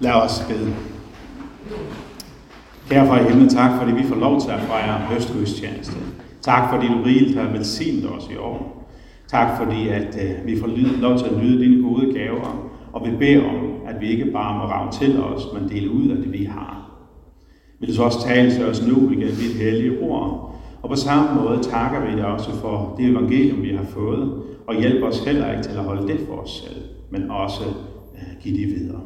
Lad os bede. Kære far i himlen, tak fordi vi får lov til at fejre høstgudstjeneste. Tak fordi du rigeligt har velsignet os i år. Tak fordi at øh, vi får lov til at nyde dine gode gaver, og vi beder om, at vi ikke bare må rave til os, men dele ud af det, vi har. Vil du så også tale til os nu igen dit hellige ord, og på samme måde takker vi dig også for det evangelium, vi har fået, og hjælp os heller ikke til at holde det for os selv, men også øh, give det videre.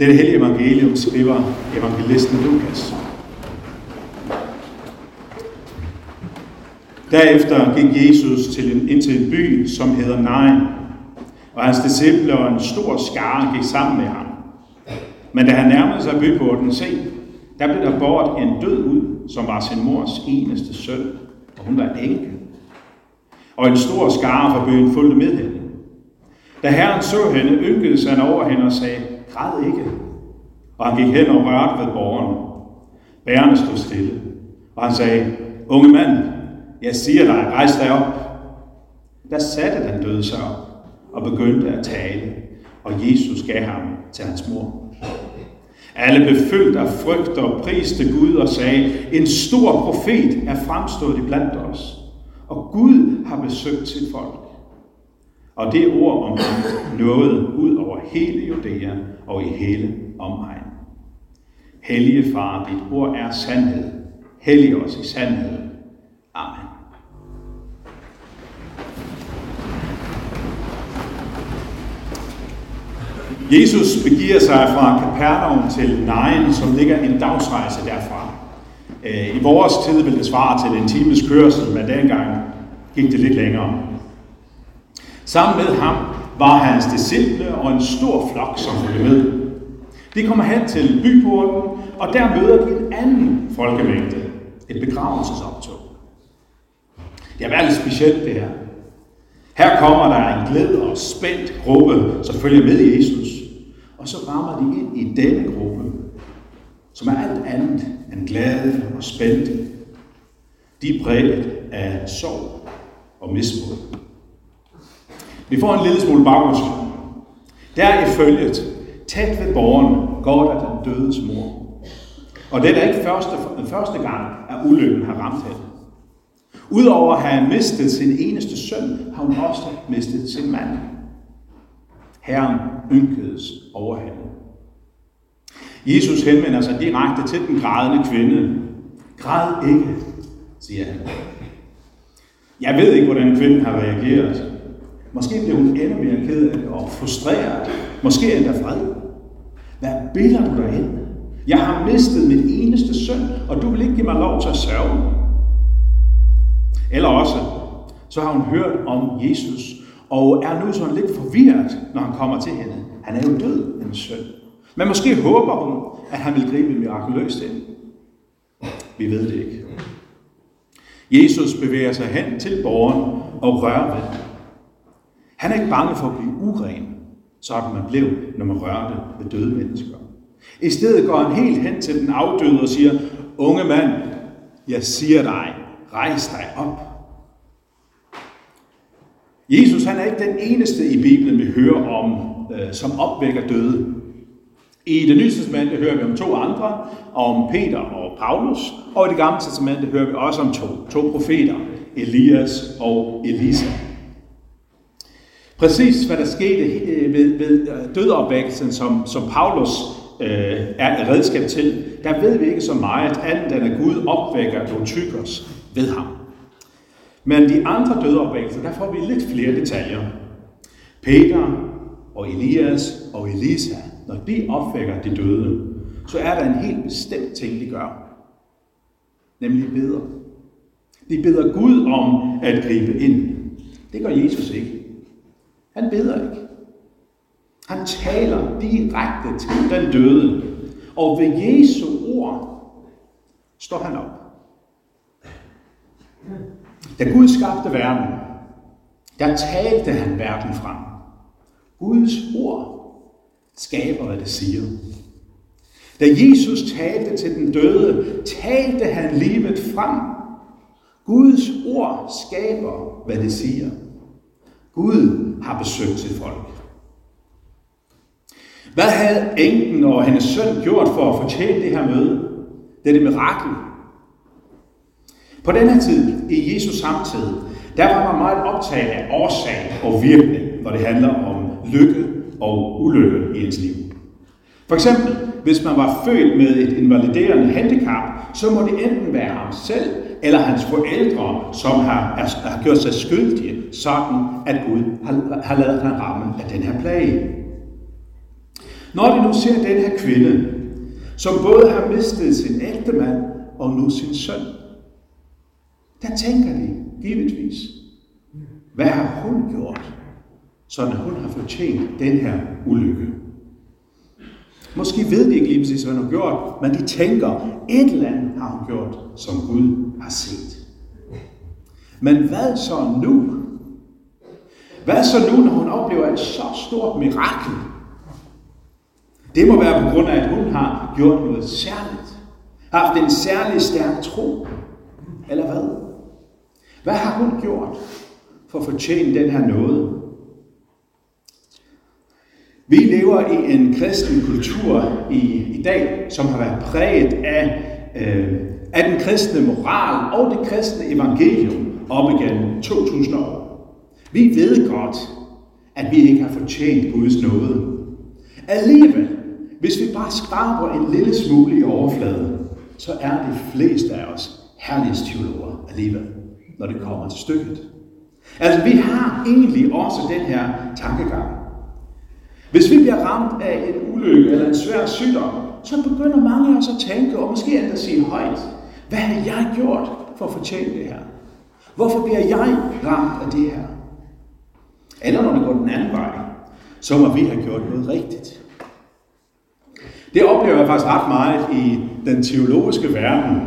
Dette hellige evangelium skriver evangelisten Lukas. Derefter gik Jesus til en, ind til en by, som hedder Nain, og hans disciple og en stor skare gik sammen med ham. Men da han nærmede sig byporten, se, der blev der bort en død ud, som var sin mors eneste søn, og hun var enke. Og en stor skare fra byen fulgte med hende. Da herren så hende, ynkede han over hende og sagde, græd ikke. Og han gik hen og rørte ved borgeren. Bærerne stod stille. Og han sagde, unge mand, jeg siger dig, rejs dig op. Der satte den døde sig op og begyndte at tale, og Jesus gav ham til hans mor. Alle blev fyldt af frygt og priste Gud og sagde, en stor profet er fremstået i blandt os, og Gud har besøgt sit folk. Og det ord om ham nåede ud over hele Judæa og i hele omegn. Hellige far, dit ord er sandhed. Hellig os i sandhed. Amen. Jesus begiver sig fra Capernaum til Nain, som ligger en dagsrejse derfra. Øh, I vores tid vil det svare til en times kørsel, men dengang gik det lidt længere. Sammen med ham var hans disciple og en stor flok, som fulgte med. De kommer hen til byporten, og der møder de en anden folkemængde. Et begravelsesoptog. Det er været specielt det her. Her kommer der en glæd og spændt gruppe, som følger med Jesus. Og så rammer de ind i denne gruppe, som er alt andet end glade og spændte. De er præget af sorg og mismod. Vi får en lille smule baggrundsviden. Der i følget, tæt ved borgeren, går der den dødes mor. Og det er ikke første, den første gang, at ulykken har ramt hende. Udover at have mistet sin eneste søn, har hun også mistet sin mand. Herren ynkedes over hende. Jesus henvender sig direkte til den grædende kvinde. Græd ikke, siger han. Jeg ved ikke, hvordan kvinden har reageret. Måske bliver hun endnu mere ked af det og frustreret. Måske endda vred. Hvad bilder du dig ind? Jeg har mistet min eneste søn, og du vil ikke give mig lov til at sørge. Eller også, så har hun hørt om Jesus, og er nu sådan lidt forvirret, når han kommer til hende. Han er jo død, en søn. Men måske håber hun, at han vil gribe mirakuløst ind. Vi ved det ikke. Jesus bevæger sig hen til borgeren og rører ved han er ikke bange for at blive uren, sådan man blev, når man rørte ved døde mennesker. I stedet går han helt hen til den afdøde og siger, unge mand, jeg siger dig, rejs dig op. Jesus han er ikke den eneste i Bibelen, vi hører om, øh, som opvækker døde. I det nye testamente hører vi om to andre, om Peter og Paulus, og i det gamle testamente hører vi også om to, to profeter, Elias og Elisa. Præcis hvad der skete øh, ved, ved øh, dødopvækkelsen, som, som Paulus øh, er et redskab til, der ved vi ikke så meget, andet end at Gud opvækker Tykkers ved ham. Men de andre dødeopvækkelser, der får vi lidt flere detaljer. Peter og Elias og Elisa, når de opvækker de døde, så er der en helt bestemt ting, de gør. Nemlig beder. De beder Gud om at gribe ind. Det gør Jesus ikke. Han beder ikke. Han taler direkte til den døde. Og ved Jesu ord står han op. Da Gud skabte verden, der talte han verden frem. Guds ord skaber, hvad det siger. Da Jesus talte til den døde, talte han livet frem. Guds ord skaber, hvad det siger. Gud har besøgt sit folk. Hvad havde enken og hendes søn gjort for at fortjene det her møde? Dette mirakel. På denne tid, i Jesus samtid, der var man meget optaget af årsag og virkning, når det handler om lykke og ulykke i ens liv. For eksempel, hvis man var født med et invaliderende handicap, så må det enten være ham selv eller hans forældre, som har, har gjort sig skyldige, sådan at Gud har, har lavet ham ramme af den her plage. Når de nu ser den her kvinde, som både har mistet sin ægte mand og nu sin søn, der tænker de givetvis, hvad har hun gjort, så hun har fortjent den her ulykke? Måske ved de ikke lige præcis, hvad hun har gjort, men de tænker, et eller andet har hun gjort, som Gud har set. Men hvad så nu? Hvad så nu, når hun oplever et så stort mirakel? Det må være på grund af, at hun har gjort noget særligt. Har haft en særlig stærk tro. Eller hvad? Hvad har hun gjort for at fortjene den her noget? Vi lever i en kristen kultur i, i dag, som har været præget af, øh, af den kristne moral og det kristne evangelium op igennem 2000 år. Vi ved godt, at vi ikke har fortjent Guds nåde. Alligevel, hvis vi bare skraber en lille smule i overfladen, så er de fleste af os herlighedsteologer alligevel, når det kommer til stykket. Altså, vi har egentlig også den her tankegang. Hvis vi bliver ramt af en ulykke eller en svær sygdom, så begynder mange af os at tænke, og måske endda sige højt, hvad har jeg gjort for at fortjene det her? Hvorfor bliver jeg ramt af det her? Eller når det går den anden vej, så må vi have gjort noget rigtigt. Det oplever jeg faktisk ret meget i den teologiske verden,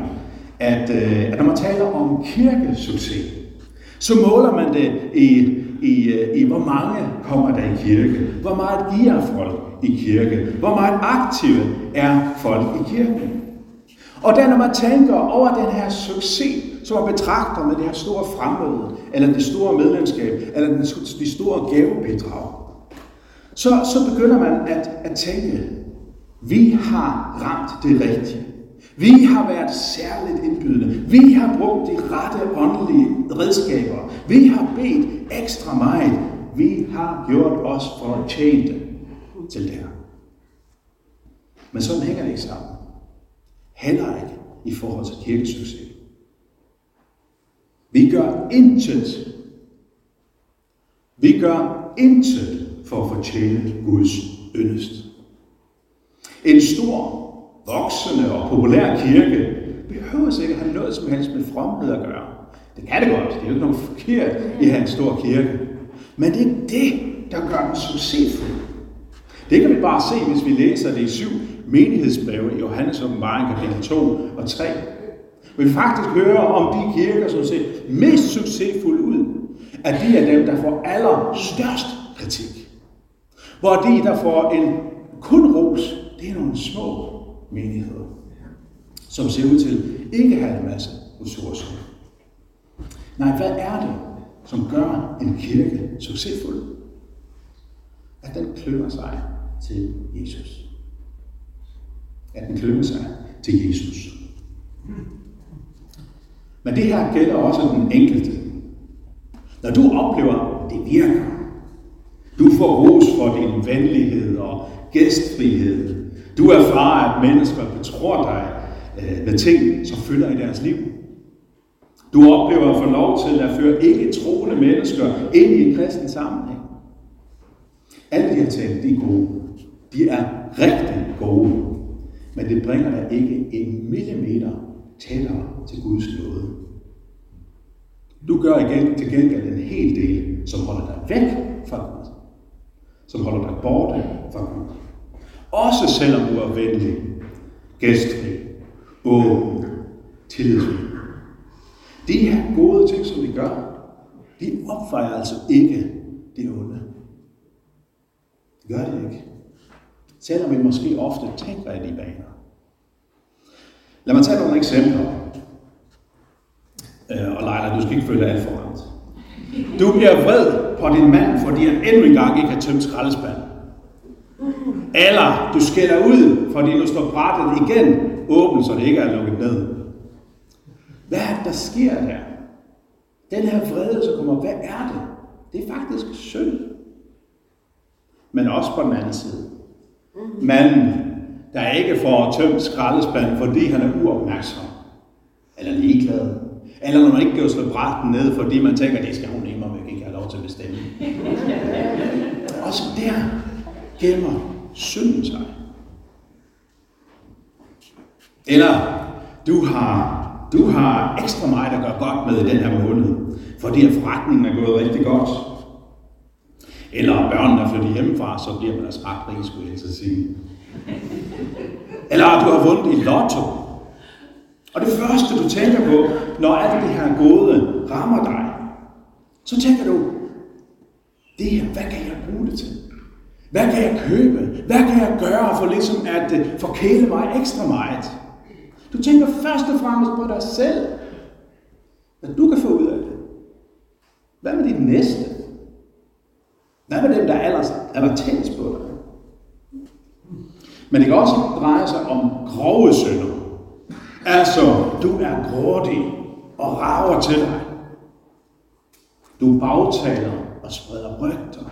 at, øh, at når man taler om kirkesucces, så måler man det i, i, øh, i hvor mange kommer der i kirke, hvor meget giver folk i kirke, hvor meget aktive er folk i kirken. Og da når man tænker over den her succes, som man betragter med det her store fremmøde, eller det store medlemskab, eller de store gavebidrag, så, så begynder man at, at tænke, vi har ramt det rigtige. Vi har været særligt indbydende. Vi har brugt de rette åndelige redskaber. Vi har bedt ekstra meget. Vi har gjort os fortjente til det her. Men sådan hænger det ikke sammen. Heller ikke i forhold til kirkesucces. Vi gør intet. Vi gør intet for at fortjene Guds yndest. En stor, voksende og populær kirke behøver sikkert have noget som helst med fromhed at gøre. Det kan det godt. Det er jo ikke noget forkert i at have en stor kirke. Men det er det, der gør den succesfuld. Det kan vi bare se, hvis vi læser det i syv menighedsbreve i Johannes åbenbaring kapitel 2 og 3. Vi faktisk høre om de kirker, som ser mest succesfulde ud, at de er dem, der får allerstørst kritik. Hvor de, der får en kun ros, det er nogle små menigheder, som ser ud til ikke at have en masse ressourcer. Nej, hvad er det, som gør en kirke succesfuld? At den klynger sig til Jesus. At den klynger sig til Jesus. Men det her gælder også den enkelte. Når du oplever, at det virker, du får ros for din venlighed og gæstfrihed. Du erfarer, at mennesker betror dig øh, med ting, som fylder i deres liv. Du oplever at få lov til at føre ikke troende mennesker ind i en kristen sammenhæng. Alle de her ting, de er gode. De er rigtig gode. Men det bringer dig ikke en millimeter tættere til Guds nåde. Du gør igen til gengæld en hel del, som holder dig væk fra Gud. Som holder dig borte fra Gud. Også selvom du er venlig, gæstfri, åben, tillidsfuld. De her gode ting, som vi gør, de opvejer altså ikke det onde. Det gør det ikke. Selvom vi måske ofte tænker i de baner. Lad mig tage nogle eksempler. Øh, og Leila, du skal ikke føle alt for ramt. Du bliver vred på din mand, fordi han endnu engang ikke har tømt skraldespanden. Eller du skælder ud, fordi nu står brættet igen åbent, så det ikke er lukket ned. Hvad er det, der sker der? Den her vrede, så kommer, hvad er det? Det er faktisk synd. Men også på den anden side. Manden, der ikke får tømt skraldespanden, fordi han er uopmærksom. Eller ligeglad. Eller når man ikke kan slå brætten ned, fordi man tænker, det skal hun ikke, om jeg ikke have lov til at bestemme. Også der gemmer synden sig. Eller du har, du har ekstra meget at gøre godt med i den her måned, fordi at forretningen er gået rigtig godt. Eller børnene er flyttet hjemmefra, så bliver man altså ret rig, skulle jeg så sige. Eller du har vundet i lotto. Og det første, du tænker på, når alt det her gode rammer dig, så tænker du, det her, hvad kan jeg bruge det til? Hvad kan jeg købe? Hvad kan jeg gøre for ligesom at øh, forkæle mig ekstra meget? Du tænker først og fremmest på dig selv. Hvad du kan få ud af det. Hvad med dit næste? Hvad med dem, der ellers er der på dig? Men det kan også dreje sig om grove synder. Altså, du er grådig og rager til dig. Du bagtaler og spreder rygter.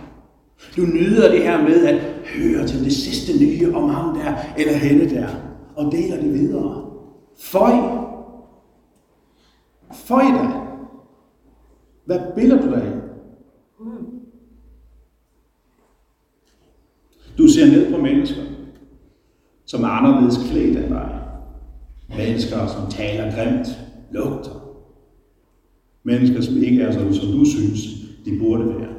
Du nyder det her med at høre til det sidste nye om ham der, eller hende der, og deler det videre. Føj. Føj dig. Hvad billeder du dig Du ser ned på mennesker, som er anderledes klædt end dig. Mennesker, som taler grimt, lugter. Mennesker, som ikke er sådan, som du synes, de burde være.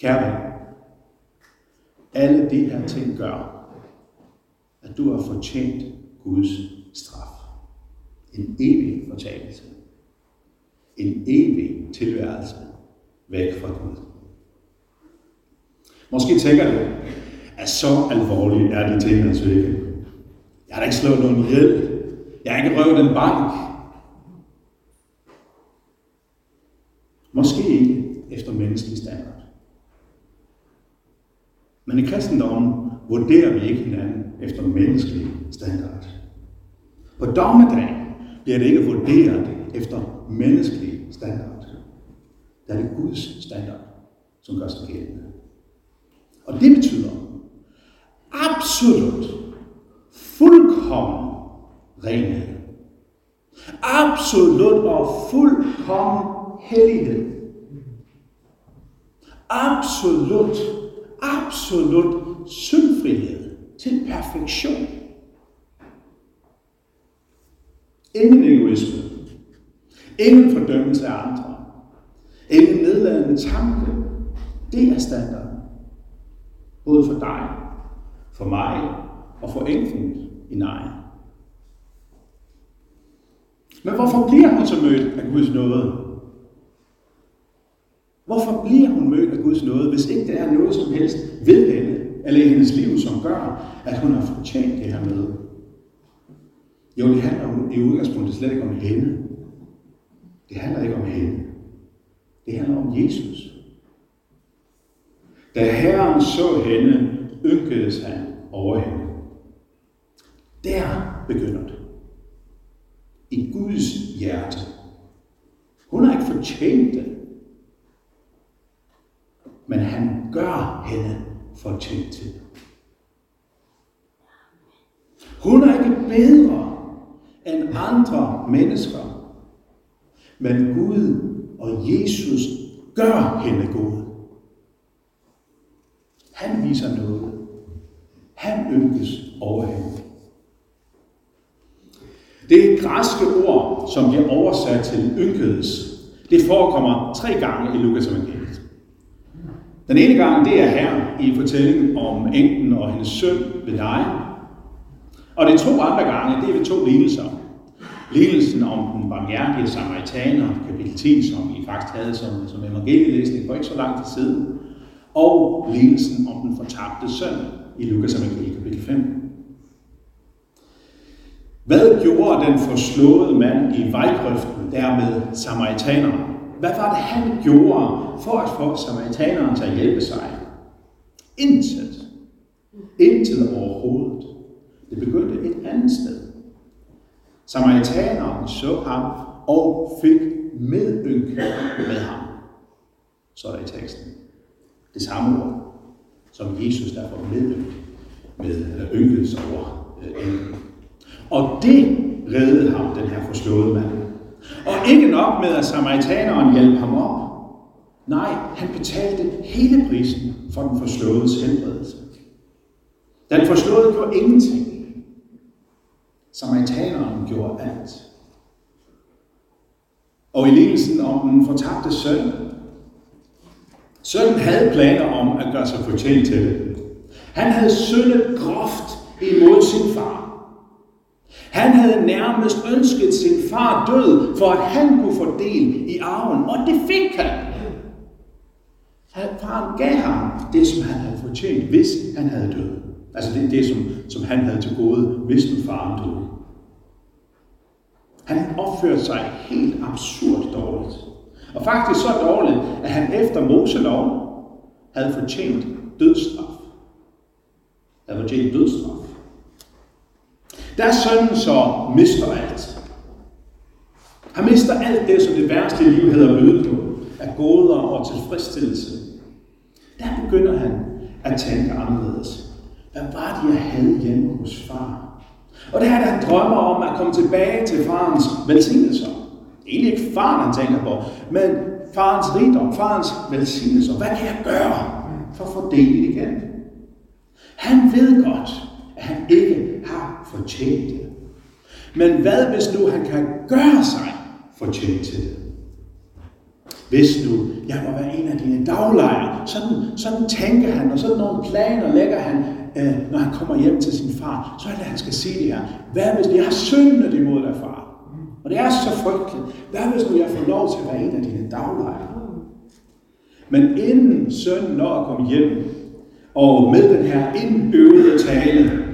Kære alle de her ting gør, at du har fortjent Guds straf. En evig fortabelse. En evig tilværelse væk fra Gud. Måske tænker du, at så alvorlige er de ting, altså ikke. Jeg har da ikke slået nogen ihjel. Jeg har ikke røvet en bank. Måske ikke efter menneskelig standard. Men i kristendommen vurderer vi ikke hinanden efter menneskelig standard. På dommedag bliver det ikke vurderet efter menneskelig standard. Der er det Guds standard, som gør sig gældende. Og det betyder absolut fuldkommen renhed. Absolut og fuldkommen hellighed. Absolut absolut syndfrihed til perfektion. Ingen egoisme. Ingen fordømmelse af andre. Ingen nedladende tanke. Det er standarden. Både for dig, for mig og for enken i nej. Men hvorfor bliver hun så mødt af Guds nåde? Hvorfor bliver hun mødt af Guds nåde, hvis ikke det er noget som helst ved hende, eller i hendes liv, som gør, at hun har fortjent det her med? Jo, det handler i udgangspunktet slet ikke om hende. Det handler ikke om hende. Det handler om Jesus. Da Herren så hende, ynkedes han over hende. Der begynder det. I Guds hjerte. Hun har ikke fortjent det men han gør hende fortjent til det. Hun er ikke bedre end andre mennesker, men Gud og Jesus gør hende god. Han viser noget. Han overhæng. Det græske ord, som bliver oversat til ynkedes, det forekommer tre gange i Lukas evangeliet. Den ene gang, det er her i fortællingen om enken og hendes søn ved dig. Og de to andre gange, det er ved to lignelser. Lignelsen om den barmhjertige samaritaner, kapitel 10, som I faktisk havde som, som evangelielæsning for ikke så lang tid siden. Og lignelsen om den fortabte søn i Lukas evangelie kapitel 5. Hvad gjorde den forslåede mand i vejgrøften der med samaritanerne? Hvad var det, han gjorde for at få samaritaneren til at hjælpe sig? Intet. Intet overhovedet. Det begyndte et andet sted. Samaritaneren så ham og fik medynk med ham. Så er der i teksten. Det samme ord, som Jesus derfor medynk med, eller øh, ynkede over øh, enden. Og det reddede ham, den her forslåede mand. Og ikke nok med, at samaritaneren hjalp ham op. Nej, han betalte hele prisen for den forslåedes helbredelse. Den forslåede gjorde ingenting. Samaritaneren gjorde alt. Og i lignelsen om den fortabte søn. Sønnen havde planer om at gøre sig fortjent til det. Han havde syndet groft imod sin far. Han havde nærmest ønsket sin far død, for at han kunne få del i arven, og det fik han. Faren gav ham det, som han havde fortjent, hvis han havde død. Altså det, det som, som han havde til gode, hvis nu faren døde. Han opførte sig helt absurd dårligt. Og faktisk så dårligt, at han efter Moselov havde fortjent dødsstraf. Havde fortjent dødsstraf. Der sønnen så mister alt. Han mister alt det, som det værste liv hedder at på, af goder og tilfredsstillelse. Der begynder han at tænke anderledes. Hvad var det, jeg havde hjemme hos far? Og det er, at han drømmer om at komme tilbage til farens velsignelser. Egentlig ikke faren, han tænker på, men farens rigdom, farens velsignelser. Hvad kan jeg gøre for at få del i det igen? Han ved godt, at han ikke har fortjent det. Men hvad hvis nu han kan gøre sig fortjent til det? Hvis nu jeg må være en af dine daglejere, sådan, sådan tænker han, og sådan nogle planer lægger han, øh, når han kommer hjem til sin far, så er det, at han skal sige det her. Hvad hvis jeg har syndet imod dig, far? Og det er så frygteligt. Hvad hvis nu jeg får lov til at være en af dine daglejere? Men inden sønnen når at komme hjem, og med den her indøvede tale,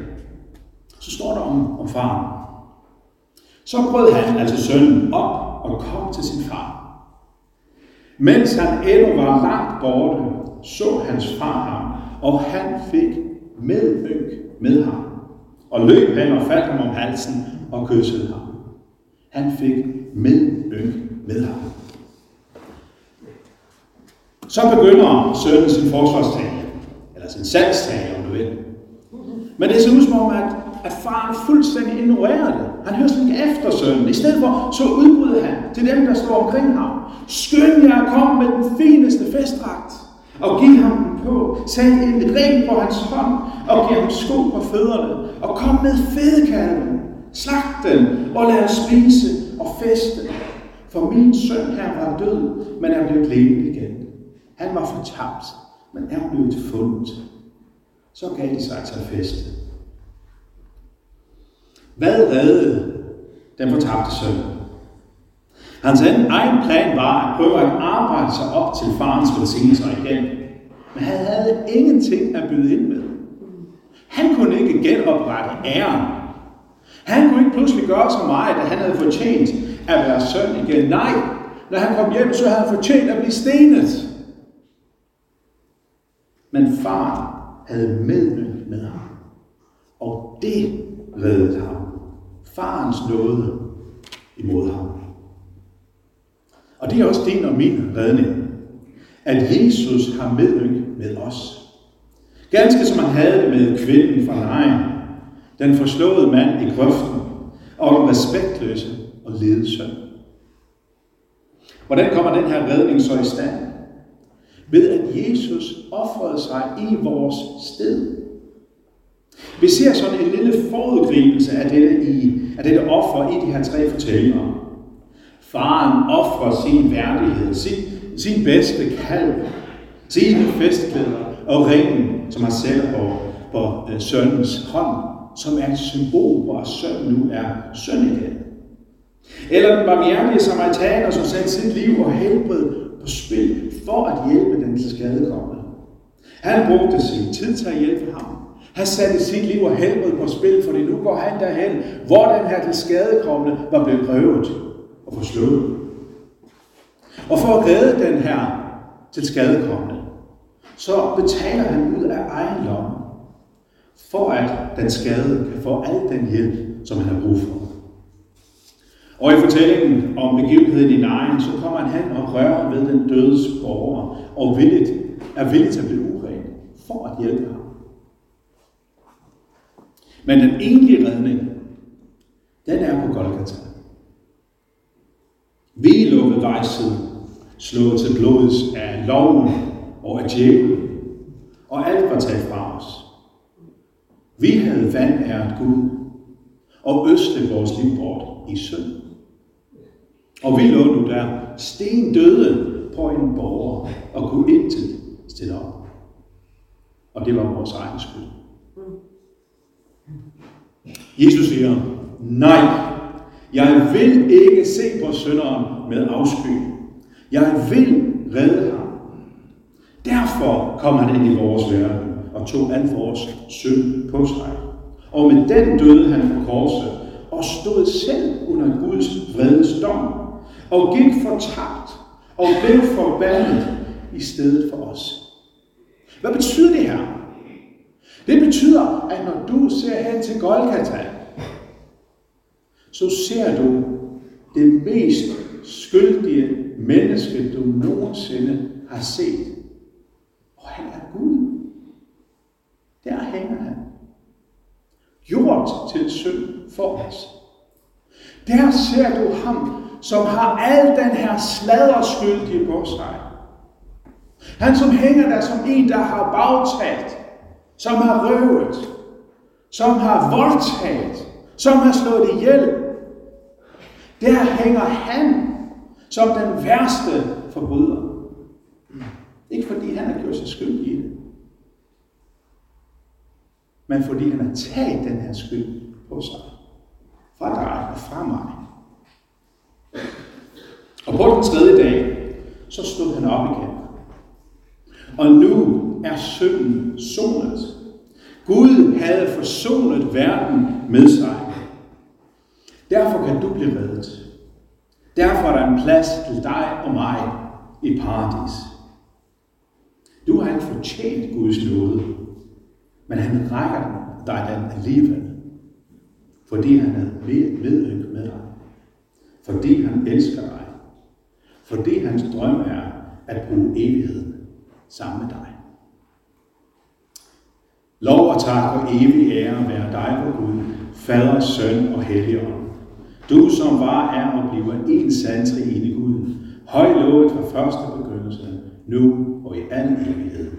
så står der om, om faren. Så brød han, altså sønnen, op og kom til sin far. Mens han endnu var langt borte, så hans far ham, og han fik medynk med ham. Og løb han og faldt ham om halsen og kyssede ham. Han fik medynk med ham. Så begynder sønnen sin forsvarstale, eller sin salgstale, om du vil. Men det ser ud som om, at, at faren fuldstændig ignorerer det. Han hører slet ikke efter sønnen. I stedet for, så udbryder han til dem, der står omkring ham. Skynd jer at komme med den fineste festdragt, og giv ham den på. Sæt en ring på hans hånd, og giv ham sko på fødderne, og kom med fedekalven. Slag den, og lad os spise og feste. For min søn her var død, men er blevet levende igen. Han var fortabt, men er blevet fundet. Så gav de sig til at feste. Hvad reddede den fortabte søn? Hans egen plan var at prøve at arbejde sig op til farens velsignelser igen. Men han havde ingenting at byde ind med. Han kunne ikke genoprette æren. Han kunne ikke pludselig gøre så meget, at han havde fortjent at være søn igen. Nej, når han kom hjem, så havde han fortjent at blive stenet. Men far havde medlyst med ham. Og det reddede ham. Farens nåde imod ham. Og det er også din og min redning, at Jesus har medynk med os. Ganske som han havde det med kvinden fra lejen, den forslåede mand i grøften, og den respektløse og lede søn. Hvordan kommer den her redning så i stand? Ved at Jesus offrede sig i vores sted. Vi ser sådan en lille forudgribelse af dette, i, af dette offer i de her tre fortællinger. Faren offrer sin værdighed, sin, sin bedste kalv, sine festklæder og ringen, som han selv på, på øh, sønnens hånd, som er et symbol på, at søn nu er søn igen. Eller den barmhjertige samaritaner, som satte sit liv og helbred på spil for at hjælpe den til skadekommende. Han brugte sin tid til at hjælpe ham. Han satte sit liv og helbred på spil, fordi nu går han derhen, hvor den her til skadekommende var blevet prøvet og forslået. Og for at redde den her til skadekommende, så betaler han ud af egen lomme, for at den skade kan få al den hjælp, som han har brug for. Og i fortællingen om begivenheden i Nain, så kommer han hen og rører ved den dødes borger, og villigt, er villig til at blive uren, for at hjælpe ham. Men den egentlige redning, den er på Golgata. Vi lukkede vejsiden, slået til blods af loven og af djævlen, og alt var taget fra os. Vi havde vandært Gud, og øste vores liv bort i synd. Og vi lå nu der, sten døde på en borger, og kunne intet stille op. Og det var vores egen skyld. Jesus siger, nej, jeg vil ikke se på sønderen med afsky. Jeg vil redde ham. Derfor kom han ind i vores verden og tog al vores synd på sig. Og med den døde han på korset og stod selv under Guds vredes dom og gik fortabt og blev forbandet i stedet for os. Hvad betyder det her? Det betyder, at når du ser hen til Golgata, så ser du det mest skyldige menneske, du nogensinde har set. Og han er Gud. Der hænger han. Gjort til synd for os. Der ser du ham, som har al den her sladderskyldige på sig. Han som hænger der som en, der har bagtalt, som har røvet, som har voldtaget, som har slået ihjel. Der hænger han som den værste forbryder. Ikke fordi han har gjort sig skyldig i det, men fordi han har taget den her skyld på sig. Fra dig og fra mig. Og på den tredje dag, så stod han op igen. Og nu er synden sonet. Gud havde forsonet verden med sig. Derfor kan du blive reddet. Derfor er der en plads til dig og mig i paradis. Du har ikke fortjent Guds nåde, men han rækker dig den alligevel, fordi han er medynk med dig, fordi han elsker dig, fordi hans drøm er at bruge evigheden sammen med dig. Lov og tak og evig ære være dig, på Gud, Fader, Søn og Helligånd. Du, som var, er og bliver en sand treenig Gud, høj lovet fra første begyndelse, nu og i al evighed.